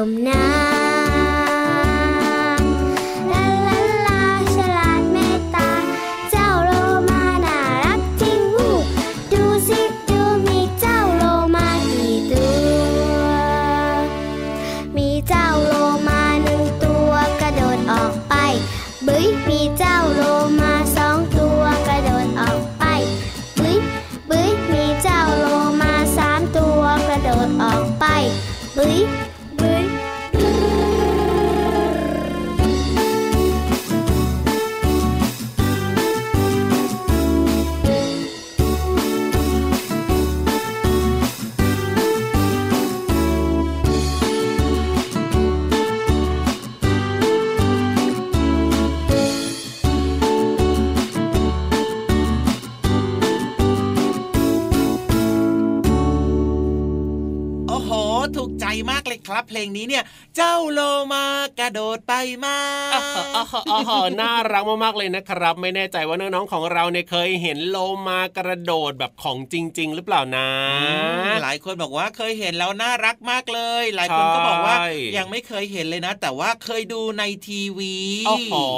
จม ครับ เพลงนี้เนี่ย เจ้าโลมากระโดดไปมาอ๋อน่ารักมากๆเลยนะครับ ไม่แน่ใจว่าน้องๆของเราเนี่ยเคยเห็นโลมากระโดดแบบของจริง ๆ หรือเปล่านะ หลายคนบอกว่าเคยเห็นแล้วน่ารักมากเลย หลายคนก็บอกว่ายังไม่เคยเห็นเลยนะ แต่ว่าเคยดูในทีวีอ๋อ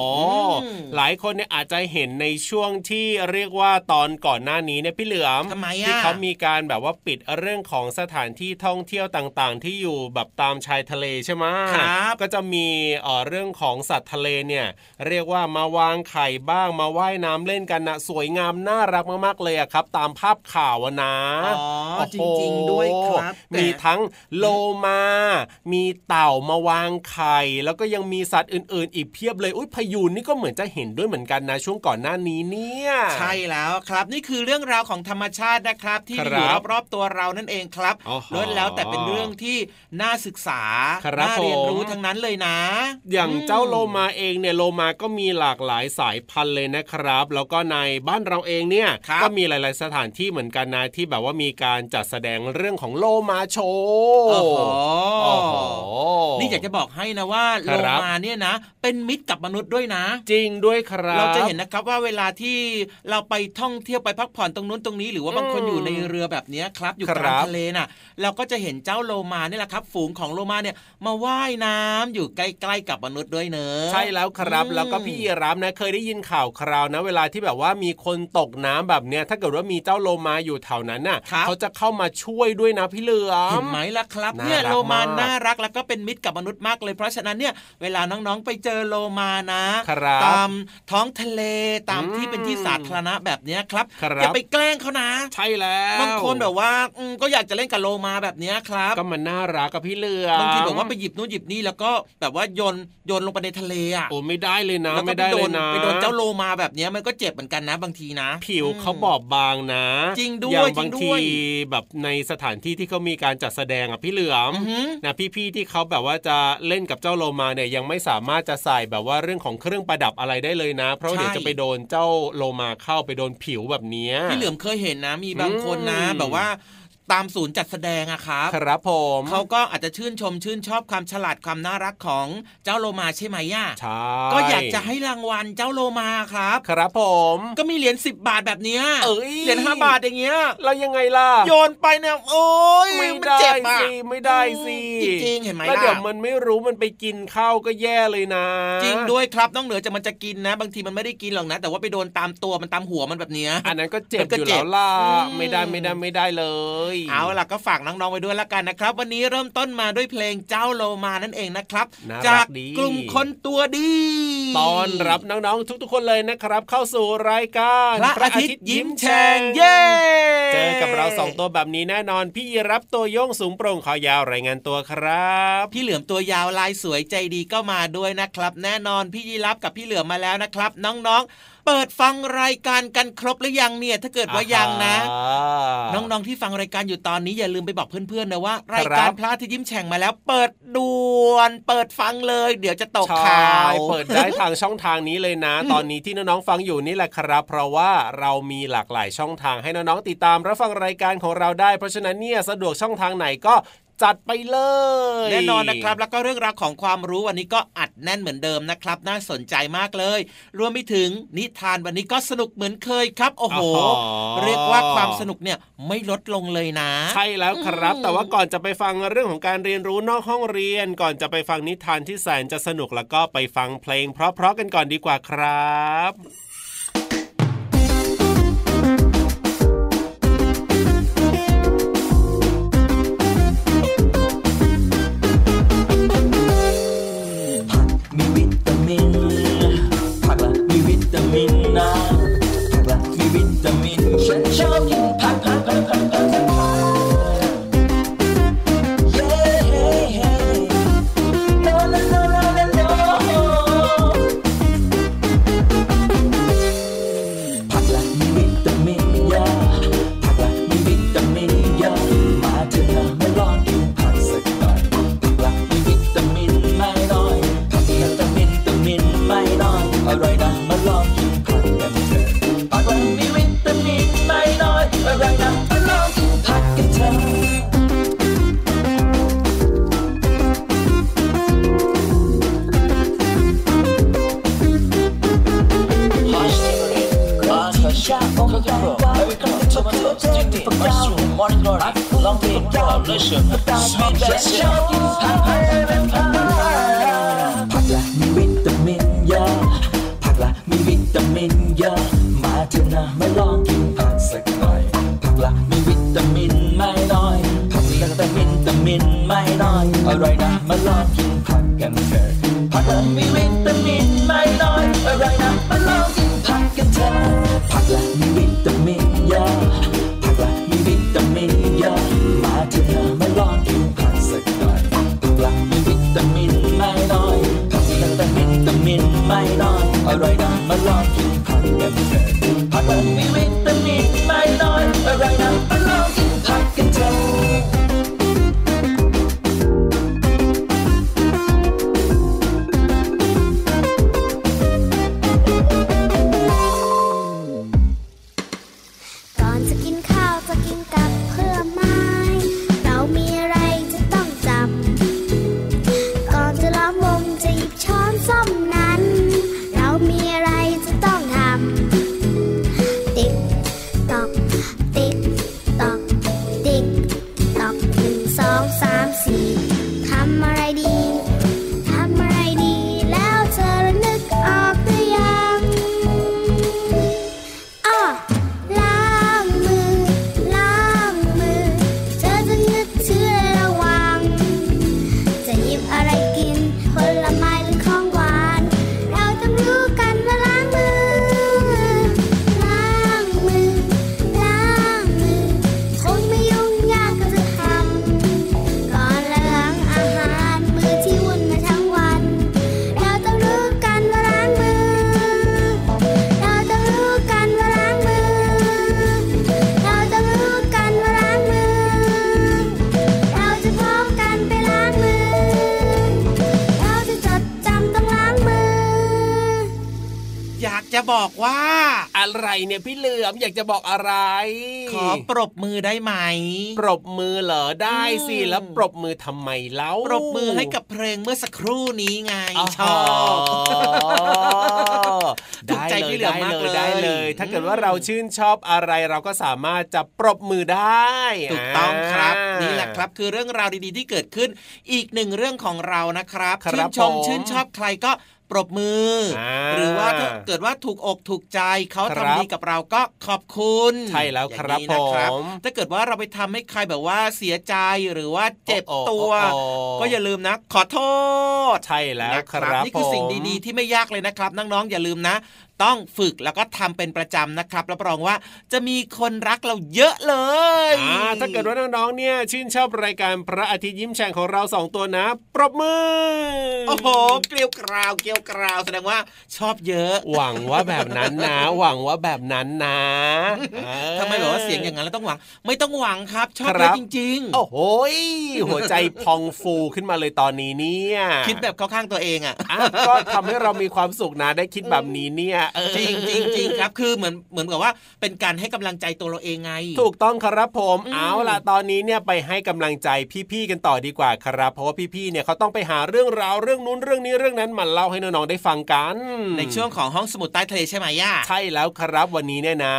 หลายคนเนี่ยอาจจะเห็นในช่วงที่เรียกว่าตอนก่อนหน้านี้เนี่ยพี่เหลือมทำไมอะที่เขามีการแบบว่าปิดเรื่องของสถานที่ท่องเที่ยวต่างๆ ที่อยู่แบบตามชายทะเลใช่ไหมครับก็จะมีเอ่อเรื่องของสัตว์ทะเลเนี่ยเรียกว่ามาวางไข่บ้างมาว่ายน้ำเล่นกันนะสวยงามน่ารักมากๆเลยอะครับ ตามภาพข่าวนะอ๋อจริงๆด้วยครับมีทั้งโลมา มีเต่ามาวางไข่ แล้วก็ยังมีสัตว์อื่น ๆ อีกเพียบเลยอุ้ยพยูนนี่ก็เหมือนจะเห็นด้วยเหมือนกันนะช่วงก่อนหน้านี้เนี่ยใช่แล้วครับนี่คือเรื่องราวของธรรมชาตินะครับ ที่อยู่รอบๆตัวเรานั่นเองครับล้วนแล้วแต่เป็นเรื่องที่น่าศึกษาน่าเรียนรู้ทั้งนั้นเลยนะ อย่างเจ้าโลมาเองเนี่ยโลมาก็มีหลากหลายสายพันธุ์เลยนะครับ แล้วก็ในบ้านเราเองเนี่ยก็มีหลาย ๆ สถานที่เหมือนกันนะที่แบบว่ามีการจัดแสดงเรื่องของโลมาโชว์โอ้โหนี่อยากจะบอกให้นะว่าโลมาเนี่ยนะ เป็นมิตรกับมนุษย์ด้วยนะ จริงด้วยครับ เราจะเห็นนะครับว่าเวลาที่เราไปท่องเที่ยวไปพักผ่อนตรงนู้นตรงนี้ หรือว่าบางคนอยู่ในเรือแบบนี้ครับอยู่กลางทะเลน่ะ เราก็จะเห็นเจ้าโลมานี่แหละครับ ฝูงของโลมาเนี่ยมาว่ายน้ำอยู่ใกล้ๆกับมนุษย์ด้วยเนอะใช่แล้วครับแล้วก็พี่ยีรับนะเคยได้ยินข่าวคราวนะ เวลาที่แบบว่ามีคนตกน้ำแบบเนี้ยถ้าเกิดว่ามีเจ้าโลมาอยู่แถวนั้นน่ะเขาจะเข้ามาช่วยด้วยนะพี่เหลือเห็นไหมล่ะครับเนี่ยโลมาน่ารักแล้วก็เป็นมิตรกับมนุษย์มากเลยเพราะฉะนั้นเนี่ยเวลาน้องๆไปเจอโลมานะตามท้องทะเลตามที่เป็นที่สาธารณะแบบเนี้ยครับอย่าไปแกล้งเขานะ ใช่แล้วบางคนแบบว่าก็อยากจะเล่นกับโลมาแบบเนี้ยครับ ก็มันน่ารักกับพี่เหลือบางทีบอกว่าไปหยิบนู่นหยิบนี่แล้วก็แบบว่าโยนโยนลงไปในทะเลอะโอ้ไม่ได้เลยนะไม่ได้เลยนะไปโดนเจ้าโลมาแบบนี้มันก็เจ็บเหมือนกันนะ บางทีนะ ผิวเขาบอบบางนะ จริงด้วยบางทีแบบในสถานที่ที่เขามีการจัดแสดงอะพี่เหลือมนะพี่ๆที่เขาแบบว่าจะเล่นกับเจ้าโลมาเนี่ยยังไม่สามารถจะใส่แบบว่าเรื่องของเครื่องประดับอะไรได้เลยนะ เพราะเดี๋ยวจะไปโดนเจ้าโลมาเข้าไปโดนผิวแบบนี้พี่เหลือมเคยเห็นนะ มีบางคนนะ แบบว่า ตามศูนย์จัดแสดงอะครับครับผมเขาก็อาจจะชื่นชมชื่นชอบความฉลาดความน่ารักของเจ้าโลมาใช่ไหมย่ะใช่ก็อยากจะให้รางวัลเจ้าโลมาครับ ครับผม ก็มีเหรียญสิบบาทแบบเนี้ยเอ้ยเหรียญห้าบาทอย่างเงี้ยเรายังไงล่ะโยนไปเนี่ยโอ้ยไม่ได้สิไม่ได้สิจริงเห็นไหมล่ะแล้วเดี๋ยวมันไม่รู้มันไปกินข้าวก็แย่เลยนะ จริงด้วยครับน้องเหนือจะมันจะกินนะ บางทีมันไม่ได้กินหรอกนะ แต่ว่าไปโดนตามตัวมันตามหัวมันแบบเนี้ยอันนั้นก็เจ็บอยู่แล้วล่ะไม่ได้ไม่ได้ไม่ได้เลยเอาล่ะก็ฝากน้องๆไว้ด้วยละกันนะครับ วันนี้เริ่มต้นมาด้วยเพลงเจ้าโลมานั่นเองนะครับน่าจารักกดีกลุ่มคนตัวดีตอนรับน้องๆทุกๆคนเลยนะครับ เข้าสู่รายการพระอาทิตย์ยิ้มแฉ่งเย้เจอกับเราสองตัวแบบนี้แน่นอน พี่ยีรับตัวโยงสูงโปร่งคอยาวรายงานตัวครับ พี่เหลือมตัวยาวลายสวยใจดีก็มาด้วยนะครับ แน่นอนพี่ยีรับกับพี่เหลือมมาแล้วนะครับ น้องๆ เปิดฟังรายการกันครบหรือยังเนี่ย ถ้าเกิดว่ายังนะอ่าน้องๆที่ฟังรายการอยู่ตอนนี้อย่าลืมไปบอกเพื่อนๆนะว่า รายการพระอาทิตย์ยิ้มแฉ่งมาแล้ว เปิดด่วน เปิดฟังเลย เดี๋ยวจะตกข่าวใช่เปิดได้ทางช่องทางนี้เลยนะ ตอนนี้ที่น้องๆฟังอยู่นี่แหละครับ เพราะว่าเรามีหลากหลายช่องทางให้น้องๆติดตามรับฟังรายการของเราได้ เพราะฉะนั้นเนี่ยสะดวกช่องทางไหนก็ จัดไปเลย แน่นอนนะครับ แล้วก็เรื่องราวของความรู้วันนี้ก็อัดแน่นเหมือนเดิมนะครับ น่าสนใจมากเลย รวมไปถึงนิทานวันนี้ก็สนุกเหมือนเคยครับ โอ้โห เรียกว่าความสนุกเนี่ยไม่ลดลงเลยนะ ใช่แล้วครับ แต่ว่าก่อนจะไปฟังเรื่องของการเรียนรู้นอกห้องเรียน ก่อนจะไปฟังนิทานที่แสนจะสนุกแล้วก็ไปฟังเพลง เพราะๆกันก่อนดีกว่าครับ มีวิตามิ บอกว่า อะไรเนี่ยพี่เหลือมอยากจะบอกอะไร ขอปรบมือได้ไหม ปรบมือเหรอได้สิอืมแล้วปรบมือทำไมเล่าปรบมือให้กับเพลงเมื่อสักครู่นี้ไงอ๋อชอบถูกใจได้พี่เหลือมมากเลยได้เลย ถ้าเกิดว่าอืมเราชื่นชอบอะไรเราก็สามารถจะปรบมือได้ถูกต้องครับอ่านี่แหละครับ คือเรื่องราวดีๆที่เกิดขึ้น อีกหนึ่งเรื่องของเรานะครับครับชื่นชมผมชื่นชอบใครก็ ปรบมืออหรือว่าถ้าเกิดว่าถูกอกถูกใจเขาทำดีกับเราก็ขอบคุณ ใช่แล้วครับผมถ้าเกิดว่าเราไปทำให้ใครแบบว่าเสียใจหรือว่าเจ็บตัว ก็อย่าลืมนะ ขอโทษ ใช่แล้วครับนี่คือสิ่งดีๆ ที่ไม่ยากเลยนะครับน้องๆอย่าลืมนะ ต้องฝึกแล้วก็ทำเป็นประจำนะครับรับรองว่าจะมีคนรักเราเยอะเลยถ้าเกิดว่าน้องๆเนี่ยชื่นชอบรายการพระอาทิตย์ยิ้มแฉ่งของเราสองตัวนะ ปรบมือ โอ้โห เกลียวกราวเกลียวกราวแสดงว่าชอบเยอะ หวังว่าแบบนั้นนะ หวังว่าแบบนั้นนะทำไมบอกว่าเสียงอย่างนั้นแล้วต้องหวัง ไม่ต้องหวังครับ ชอบเยอะจริง ๆ โอ้โหหัวใจพองฟูขึ้นมาเลยตอนนี้เนี่ย คิดแบบเข้าข้างตัวเองอะก็ทำให้เรามีความสุขนะได้คิดแบบนี้เนี่ยจริงจริงจริงครับ คือเหมือนเหมือนกับว่าเป็นการให้กำลังใจตัวเราเองไง ถูกต้องครับผมเอาล่ะตอนนี้เนี่ยไปให้กำลังใจพี่ๆกันต่อดีกว่าครับ เพราะว่าพี่ๆเนี่ยเขาต้องไปหาเรื่องราวเรื่องนู้นเรื่องนี้เรื่องนั้นมาเล่าให้น้องๆได้ฟังกัน ในช่วงของห้องสมุดใต้ทะเลใช่ไหมย่าใช่แล้วครับวันนี้เนี่ยนะ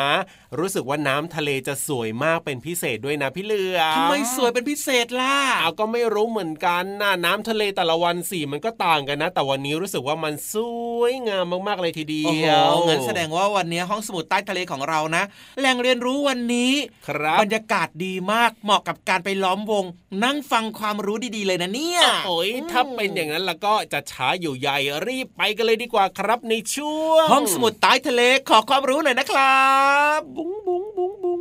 รู้สึกว่าน้ำทะเลจะสวยมากเป็นพิเศษด้วยนะพี่เลือทำไมสวยเป็นพิเศษล่ะเอาก็ไม่รู้เหมือนกันนะน้ำทะเลแต่ละวันสีมันก็ต่างกันนะ แต่วันนี้รู้สึกว่ามันสวยงามมากๆเลยทีเดียวงั้นแสดงว่าวันนี้ห้องสมุดใต้ทะเลของเรานะแหล่งเรียนรู้วันนี้ครับบรรยากาศดีมากเหมาะกับการไปล้อมวง นั่งฟังความรู้ดีๆเลยนะเนี่ยโอ้ยถ้าเป็นอย่างนั้นแล้วก็จะช้าอยู่ใหญ่รีบไปกันเลยดีกว่าครับในช่วงห้องสมุดใต้ทะเลขอความรู้หน่อยนะครับบุ้งบุ้งบุ้งบุ้ง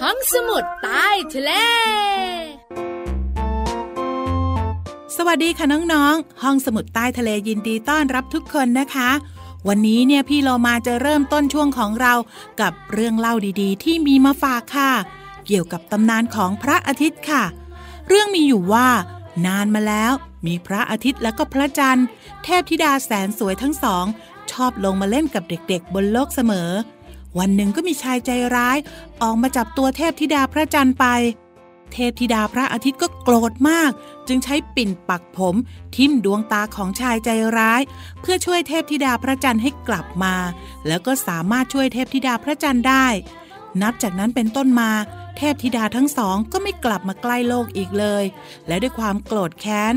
ห้องสมุดใต้ทะเลสวัสดีค่ะน้องๆ ห้องสมุดใต้ทะเลยินดีต้อนรับทุกคนนะคะ วันนี้เนี่ยพี่เรามาจะเริ่มต้นช่วงของเรากับเรื่องเล่าดีๆ ที่มีมาฝากค่ะ เกี่ยวกับตำนานของพระอาทิตย์ค่ะ เรื่องมีอยู่ว่า นานมาแล้ว มีพระอาทิตย์และก็พระจันทร์ เทพธิดาแสนสวยทั้งสอง ชอบลงมาเล่นกับเด็กๆ บนโลกเสมอ วันหนึ่งก็มีชายใจร้าย ออกมาจับตัวเทพธิดาพระจันทร์ไป เทพธิดาพระอาทิตย์ก็โกรธมาก จึงใช้ปิ่นปักผม ทิ่มดวงตาของชายใจร้าย เพื่อช่วยเทพธิดาพระจันทร์ให้กลับมา แล้วก็สามารถช่วยเทพธิดาพระจันทร์ได้ นับจากนั้นเป็นต้นมาเทพธิดาทั้งสองก็ไม่กลับมาใกล้โลกอีกเลย และด้วยความโกรธแค้น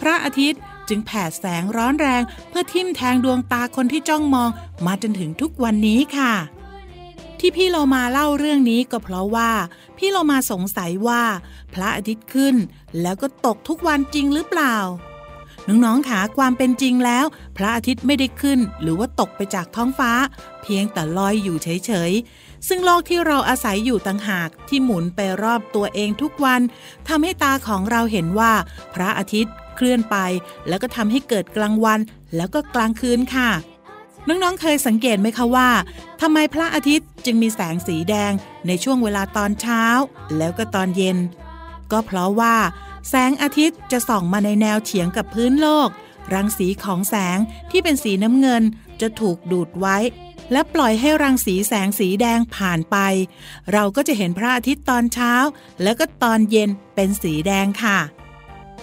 พระอาทิตย์ จึงแผดแสงร้อนแรง เพื่อทิ่มแทงดวงตาคนที่จ้องมองมาจนถึงทุกวันนี้ค่ะที่พี่เรามาเล่าเรื่องนี้ก็เพราะว่า พี่เรามาสงสัยว่า พระอาทิตย์ขึ้น แล้วก็ตกทุกวันจริงหรือเปล่า น้องๆขาความเป็นจริงแล้ว พระอาทิตย์ไม่ได้ขึ้น หรือว่าตกไปจากท้องฟ้า เพียงแต่ลอยอยู่เฉยๆ ซึ่งโลกที่เราอาศัยอยู่ต่างหากที่หมุนไปรอบตัวเองทุกวันทำให้ตาของเราเห็นว่า พระอาทิตย์ เคลื่อนไป แล้วก็ทำให้เกิดกลางวัน แล้วก็กลางคืนค่ะ น้องๆเคยสังเกตไหมคะว่าทำไมพระอาทิตย์จึงมีแสงสีแดงในช่วงเวลาตอนเช้า แล้วก็ตอนเย็น ก็เพราะว่า แสงอาทิตย์จะส่องมาในแนวเฉียงกับพื้นโลก รังสีของแสงที่เป็นสีน้ำเงินจะถูกดูดไว้ และปล่อยให้รังสีแสงสีแดงผ่านไป เราก็จะเห็นพระอาทิตย์ตอนเช้า แล้วก็ตอนเย็นเป็นสีแดงค่ะ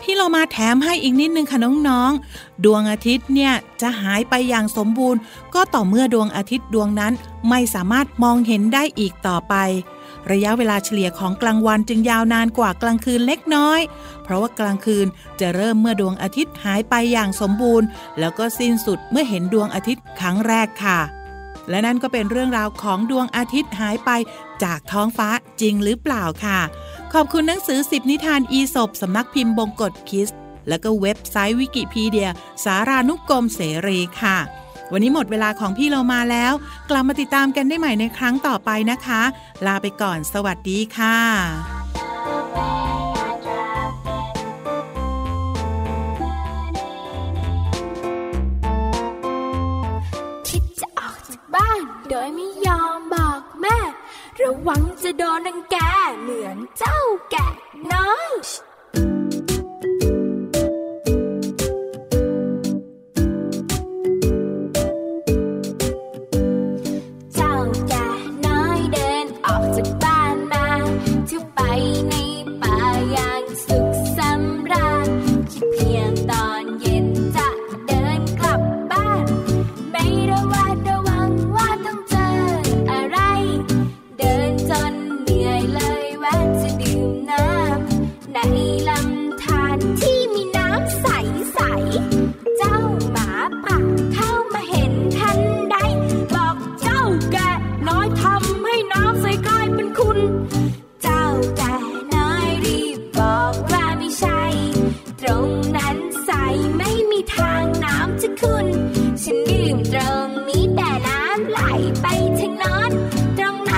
พี่เรามาแถมให้อีกนิดนึงค่ะน้องๆ ดวงอาทิตย์เนี่ยจะหายไปอย่างสมบูรณ์ ก็ต่อเมื่อดวงอาทิตย์ดวงนั้นไม่สามารถมองเห็นได้อีกต่อไป ระยะเวลาเฉลี่ยของกลางวันจึงยาวนานกว่ากลางคืนเล็กน้อย เพราะว่ากลางคืนจะเริ่มเมื่อดวงอาทิตย์หายไปอย่างสมบูรณ์ แล้วก็สิ้นสุดเมื่อเห็นดวงอาทิตย์ครั้งแรกค่ะ และนั่นก็เป็นเรื่องราวของดวงอาทิตย์หายไปจากท้องฟ้าจริงหรือเปล่าค่ะ ขอบคุณหนังสือสิบนิทานอีสบสำนักพิมพ์บงกฎคิส และก็เว็บไซต์วิกิพีเดีย สารานุกรมเสรีค่ะ วันนี้หมดเวลาของพี่เรามาแล้ว กลับมาติดตามกันได้ใหม่ในครั้งต่อไปนะคะ ลาไปก่อนสวัสดีค่ะ ระวังจะโดนรังแกเหมือนเจ้าแกะน้อย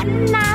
night.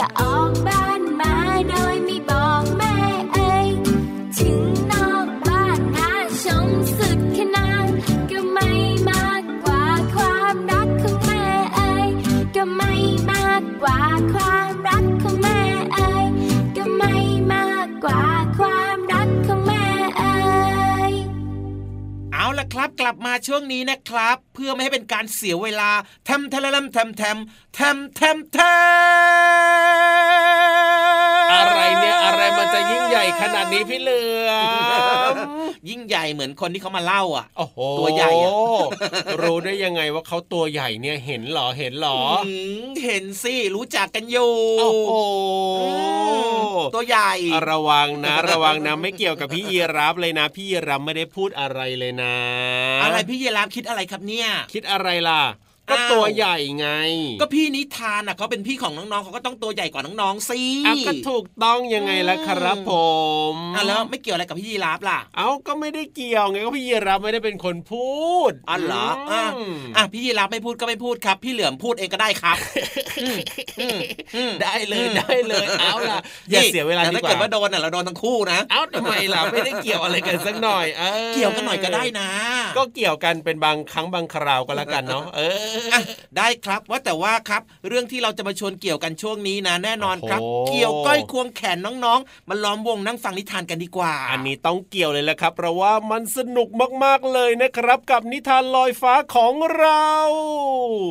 อย่าออกมา ครับกลับมาช่วงนี้นะครับ เพื่อไม่ให้เป็นการเสียเวลาแทมแทมแทมแทมแทมแทมแทมอะไรเนี่ยอะไรมันจะยิ่งใหญ่ขนาดนี้พี่เหลือ ยิ่งใหญ่เหมือนคนที่เขามาเล่าอะโอ้โหตัวใหญ่รู้ได้ยังไงว่าเขาตัวใหญ่เนี่ยเห็นหรอเห็นหรอเห็นสิรู้จักกันอยู่โอ้โหตัวใหญ่ระวังนะ ระวังนะไม่เกี่ยวกับพี่ยีรับเลยนะ พี่ยีรับไม่ได้พูดอะไรเลยนะ อะไรพี่ยีรับคิดอะไรครับเนี่ย คิดอะไรล่ะ ก็ตัวใหญ่ไง ก็พี่นิทานอะเขาเป็นพี่ของน้องๆเขาก็ต้องตัวใหญ่กว่าน้องๆสิอะก็ถูกต้องยังไงล่ะครับผมอะแล้วไม่เกี่ยวอะไรกับพี่ยีราฟล่ะ เอ้าก็ไม่ได้เกี่ยวไงก็พี่ยีราฟไม่ได้เป็นคนพูดอ๋อเหรออะอะพี่ยีราฟไม่พูดก็ไม่พูดครับ พี่เหลือมพูดเองก็ได้ครับ ได้เลยได้เลยเอาล่ะอย่าเสียเวลาดีกว่าถ้าเกิดว่าโดนอะเราโดนทั้งคู่นะเอ้าทำไมล่ะไม่ได้เกี่ยวอะไรกันสักหน่อยเกี่ยวกันหน่อยก็ได้นะ ก็เกี่ยวกันเป็นบางครั้งบางคราวก็แล้วกันเนาะเออได้ครับว่าแต่ว่าครับ เรื่องที่เราจะมาชวนเกี่ยวกันช่วงนี้นะ แน่นอนครับ เกี่ยวก้อยควงแขนน้องๆมาล้อมวงนั่งฟังนิทานกันดีกว่า อันนี้ต้องเกี่ยวเลยแหละครับ เพราะว่ามันสนุกมากๆเลยนะครับ กับนิทานลอยฟ้าของเรา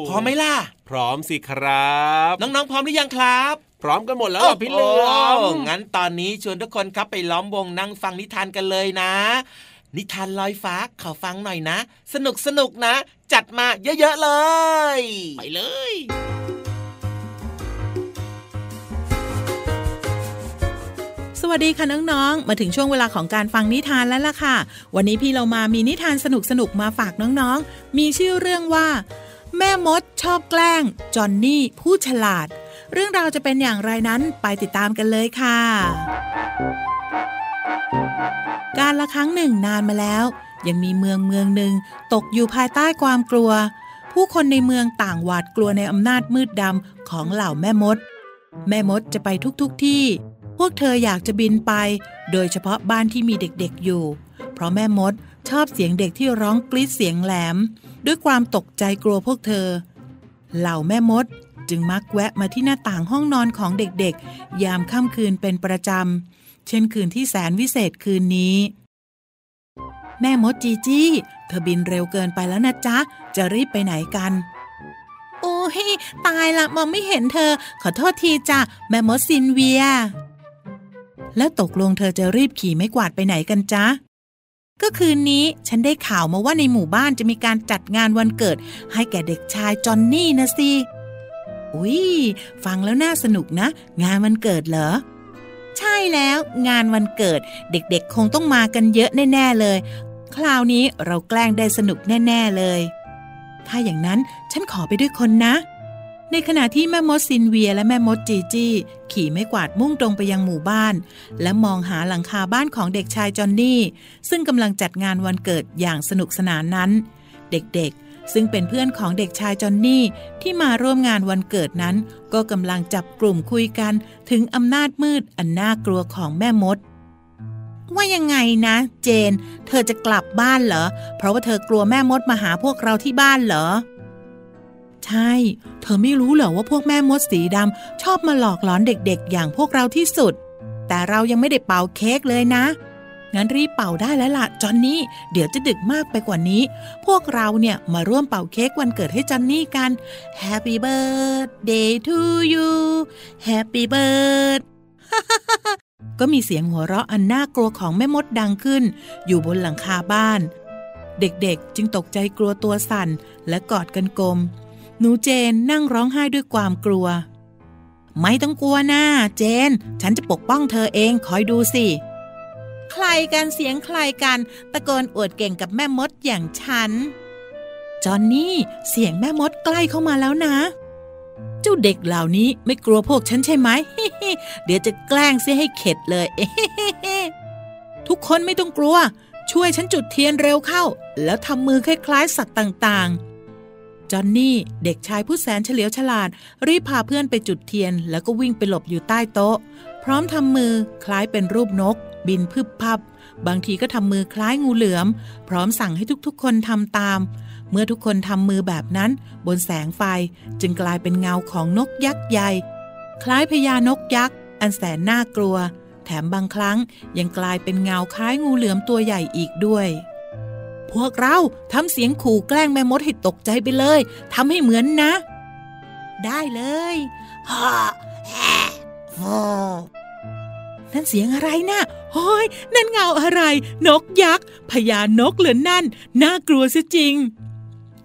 พร้อมไหมล่ะ พร้อมสิครับ น้องๆ พร้อมหรือยังครับพร้อมกันหมดแล้วพี่เหลือมงั้นตอนนี้ชวนทุกคนครับไปล้อมวงนั่งฟังนิทานกันเลยนะ นิทานลอยฟ้าขอฟังหน่อยนะ สนุกสนุกนะ จัดมาเยอะ ๆ เลย ไปเลย สวัสดีค่ะน้องๆ มาถึงช่วงเวลาของการฟังนิทานแล้วล่ะค่ะ วันนี้พี่เรามามีนิทานสนุกๆมาฝากน้องๆ มีชื่อเรื่องว่า แม่มดชอบแกล้ง จอนนี่ผู้ฉลาด เรื่องราวจะเป็นอย่างไรนั้นไปติดตามกันเลยค่ะ การละครั้งหนึ่งนานมาแล้ว ยังมีเมืองเมืองหนึ่งตกอยู่ภายใต้ความกลัว ผู้คนในเมืองต่างหวาดกลัวในอำนาจมืดดำของเหล่าแม่มด แม่มดจะไปทุกๆทที่ พวกเธออยากจะบินไป โดยเฉพาะบ้านที่มีเด็กๆอยู่ เพราะแม่มดชอบเสียงเด็กที่ร้องกรี๊ดเสียงแหลม ด้วยความตกใจกลัวพวกเธอ เหล่าแม่มดจึงมักแวะมาที่หน้าต่างห้องนอนของเด็กๆ ยามค่ำคืนเป็นประจำ เช่นคืนที่แสนวิเศษคืนนี้ แม่มดจีจี้เธอบินเร็วเกินไปแล้วนะจ๊ะ จะรีบไปไหนกัน โอ้ยตายละมองไม่เห็นเธอ ขอโทษทีจ้ะแม่มดซินเวีย แล้วตกลงเธอจะรีบขี่ไม่กวาดไปไหนกันจ๊ะก็คืนนี้ฉันได้ข่าวมาว่าในหมู่บ้านจะมีการจัดงานวันเกิด ให้แก่เด็กชายจอนนี่นะสิ อุ้ยฟังแล้วน่าสนุกนะ งานวันเกิดเหรอ ใช่แล้วงานวันเกิด เด็กๆ คงต้องมากันเยอะแน่ๆเลย คราวนี้เราแกล้งได้สนุกแน่ ๆเลย ถ้าอย่างนั้นฉันขอไปด้วยคนนะ ในขณะที่แม่มดซินเวียและแม่มดจีจี้ขี่ไม่กวาดมุ่งตรงไปยังหมู่บ้าน และมองหาหลังคาบ้านของเด็กชายจอนนี่ ซึ่งกำลังจัดงานวันเกิดอย่างสนุกสนานนั้น เด็กๆ ซึ่งเป็นเพื่อนของเด็กชายจอนนี่ที่มาร่วมงานวันเกิดนั้น ก็กำลังจับกลุ่มคุยกันถึงอำนาจมืดอันน่ากลัวของแม่มด ว่ายังไงนะ เจน เธอจะกลับบ้านเหรอ เพราะว่าเธอกลัวแม่มดมาหาพวกเราที่บ้านเหรอ ใช่ เธอไม่รู้เหรอว่าพวกแม่มดสีดำชอบมาหลอกหลอนเด็กๆ อย่างพวกเราที่สุด แต่เรายังไม่ได้เป่าเค้กเลยนะ งั้นรีบเป่าได้แล้วล่ะจอนนี่ เดี๋ยวจะดึกมากไปกว่านี้ พวกเราเนี่ยมาร่วมเป่าเค้กวันเกิดให้จอนนี่กัน Happy birthday to you Happy birthday ก็มีเสียงหัวเราะอันน่ากลัวของแม่มดดังขึ้น อยู่บนหลังคาบ้าน เด็กๆจึงตกใจกลัวตัวสั่น และกอดกันกลม หนูเจนนั่งร้องไห้ด้วยความกลัว ไม่ต้องกลัวนะเจน ฉันจะปกป้องเธอเองคอยดูสิ ใครกันเสียงใครกัน ตะโกนอวดเก่งกับแม่มดอย่างฉัน จอนนี่เสียงแม่มดใกล้เข้ามาแล้วนะ เจ้าเด็กเหล่านี้ไม่กลัวพวกฉันใช่ไหม เดี๋ยวจะแกล้งเสียให้เข็ดเลย ทุกคนไม่ต้องกลัว ช่วยฉันจุดเทียนเร็วเข้า แล้วทำมือคล้ายๆสัตว์ต่างๆจอนนี่เด็กชายผู้แสนเฉลียวฉลาด รีบพาเพื่อนไปจุดเทียน แล้วก็วิ่งไปหลบอยู่ใต้โต๊ะ พร้อมทำมือคล้ายเป็นรูปนก บินพึบพับบางทีก็ทำมือคล้ายงูเหลือม พร้อมสั่งให้ทุกๆ คนทำตาม เมื่อทุกคนทำมือแบบนั้น บนแสงไฟจึงกลายเป็นเงาของนกยักษ์ใหญ่ คล้ายพญานกยักษ์ อันแสนน่ากลัว แถมบางครั้งยังกลายเป็นเงาคล้ายงูเหลือมตัวใหญ่อีกด้วย พวกเราทำเสียงขู่แกล้งแม่มดให้ตกใจไปเลยทำให้เหมือนนะ ได้เลยฮ่าแฮ่ฟนั่นเสียงอะไรนะ่ะ โอ้ยนั่นเงาอะไร นกยักษ์พญานกเหลือนั่น น่ากลัวซะจริง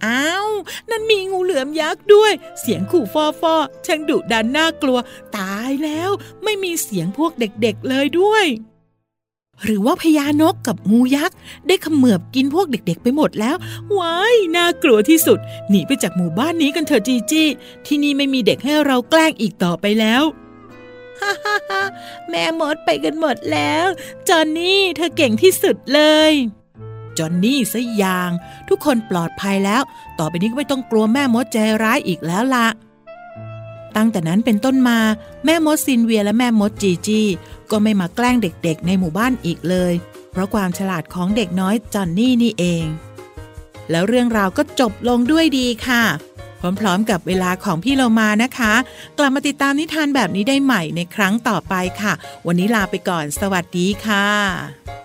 อ้าว นั่นมีงูเหลือมยักษ์ด้วย เสียงขู่ฟอฟอช่างดุดันน่ากลัว ตายแล้ว ไม่มีเสียงพวกเด็กๆเลยด้วย หรือว่าพญานกกับงูยักษ์ได้ขมือบกินพวกเด็กๆ ไปหมดแล้ว ว้าย น่ากลัวที่สุด หนีไปจากหมู่บ้านนี้กันเถอะจีจี้ ที่นี่ไม่มีเด็กให้เราแกล้งอีกต่อไปแล้ว ฮ่าฮ่าฮ่าแม่มดไปกันหมดแล้ว จอนนี่เธอเก่งที่สุดเลย จอนนี่ซะอย่าง ทุกคนปลอดภัยแล้ว ต่อไปนี้ก็ไม่ต้องกลัวแม่มดใจร้ายอีกแล้วละตั้งแต่นั้นเป็นต้นมาแม่มดซินเวียและแม่มดจีจีก็ไม่มาแกล้งเด็กๆ ในหมู่บ้านอีกเลย เพราะความฉลาดของเด็กน้อยจอนนี่นี่เอง แล้วเรื่องราวก็จบลงด้วยดีค่ะ พร้อมๆ กับเวลาของพี่เรามานะคะ กลับมาติดตามนิทานแบบนี้ได้ใหม่ในครั้งต่อไปค่ะ วันนี้ลาไปก่อน สวัสดีค่ะ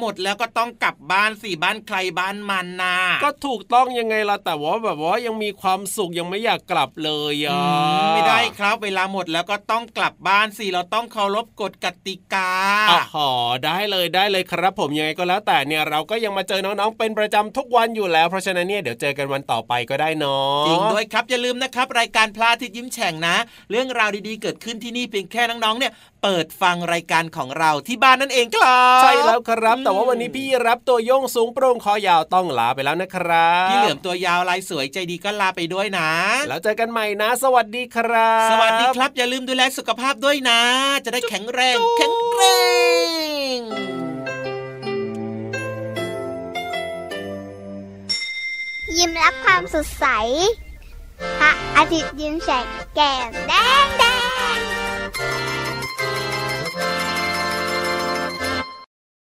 หมดแล้วก็ต้องกลับบ้านสิบ้านใครบ้านมันนะก็ถูกต้องยังไงล่ะแต่ว่าแบบว่ายังมีความสุขยังไม่อยากกลับเลยอะไม่ได้ครับเวลาหมดแล้วก็ต้องกลับบ้านสิเราต้องเคารพกฎกติกาอ๋อได้เลยได้เลยครับ ผมยังไงก็แล้วแต่เนี่ยเราก็ยังมาเจอน้องๆเป็นประจำทุกวันอยู่แล้ว เพราะฉะนั้นเนี่ยเดี๋ยวเจอกันวันต่อไปก็ได้เนาะจริงด้วยครับอย่าลืมนะครับ รายการพลาทิตยิ้มแฉ่งนะ เรื่องราวดีๆเกิดขึ้นที่นี่เพียงแค่น้องๆเนี่ยเปิดฟังรายการของเราที่บ้านนั่นเองครับใช่แล้วครับแต่ว่าวันนี้พี่รับตัวโยงสูงโปร่งคอยาวต้องลาไปแล้วนะครับพี่เหลือมตัวยาวลายสวยใจดีก็ลาไปด้วยนะ แล้วเจอกันใหม่นะ สวัสดีครับ สวัสดีครับ อย่าลืมดูแลสุขภาพด้วยนะ จะได้แข็งแรงแข็งแรงยิ้มรับความสดใสพระอาทิตย์ยิ้มแฉกแก้มแดงแดง